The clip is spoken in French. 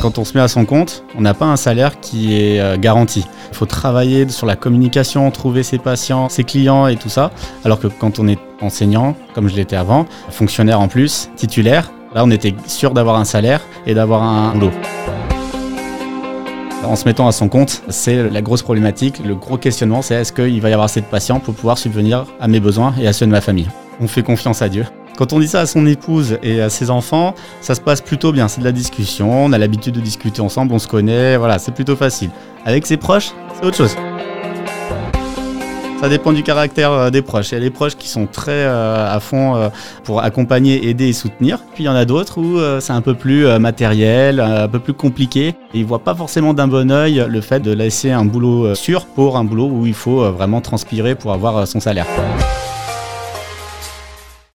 Quand on se met à son compte, on n'a pas un salaire qui est euh, garanti. Il faut travailler sur la communication, trouver ses patients, ses clients et tout ça. Alors que quand on est enseignant, comme je l'étais avant, fonctionnaire en plus, titulaire, là on était sûr d'avoir un salaire et d'avoir un boulot. En se mettant à son compte, c'est la grosse problématique, le gros questionnement, c'est est-ce qu'il va y avoir assez de patients pour pouvoir subvenir à mes besoins et à ceux de ma famille? On fait confiance à Dieu. Quand on dit ça à son épouse et à ses enfants, ça se passe plutôt bien. C'est de la discussion, on a l'habitude de discuter ensemble, on se connaît, voilà, c'est plutôt facile. Avec ses proches, c'est autre chose. Ça dépend du caractère euh, des proches. Il y a des proches qui sont très euh, à fond euh, pour accompagner, aider et soutenir. Puis il y en a d'autres où c'est un peu plus matériel, un peu plus compliqué. Et ils voient pas forcément d'un bon oeil le fait de laisser un boulot sûr pour un boulot où il faut vraiment transpirer pour avoir son salaire.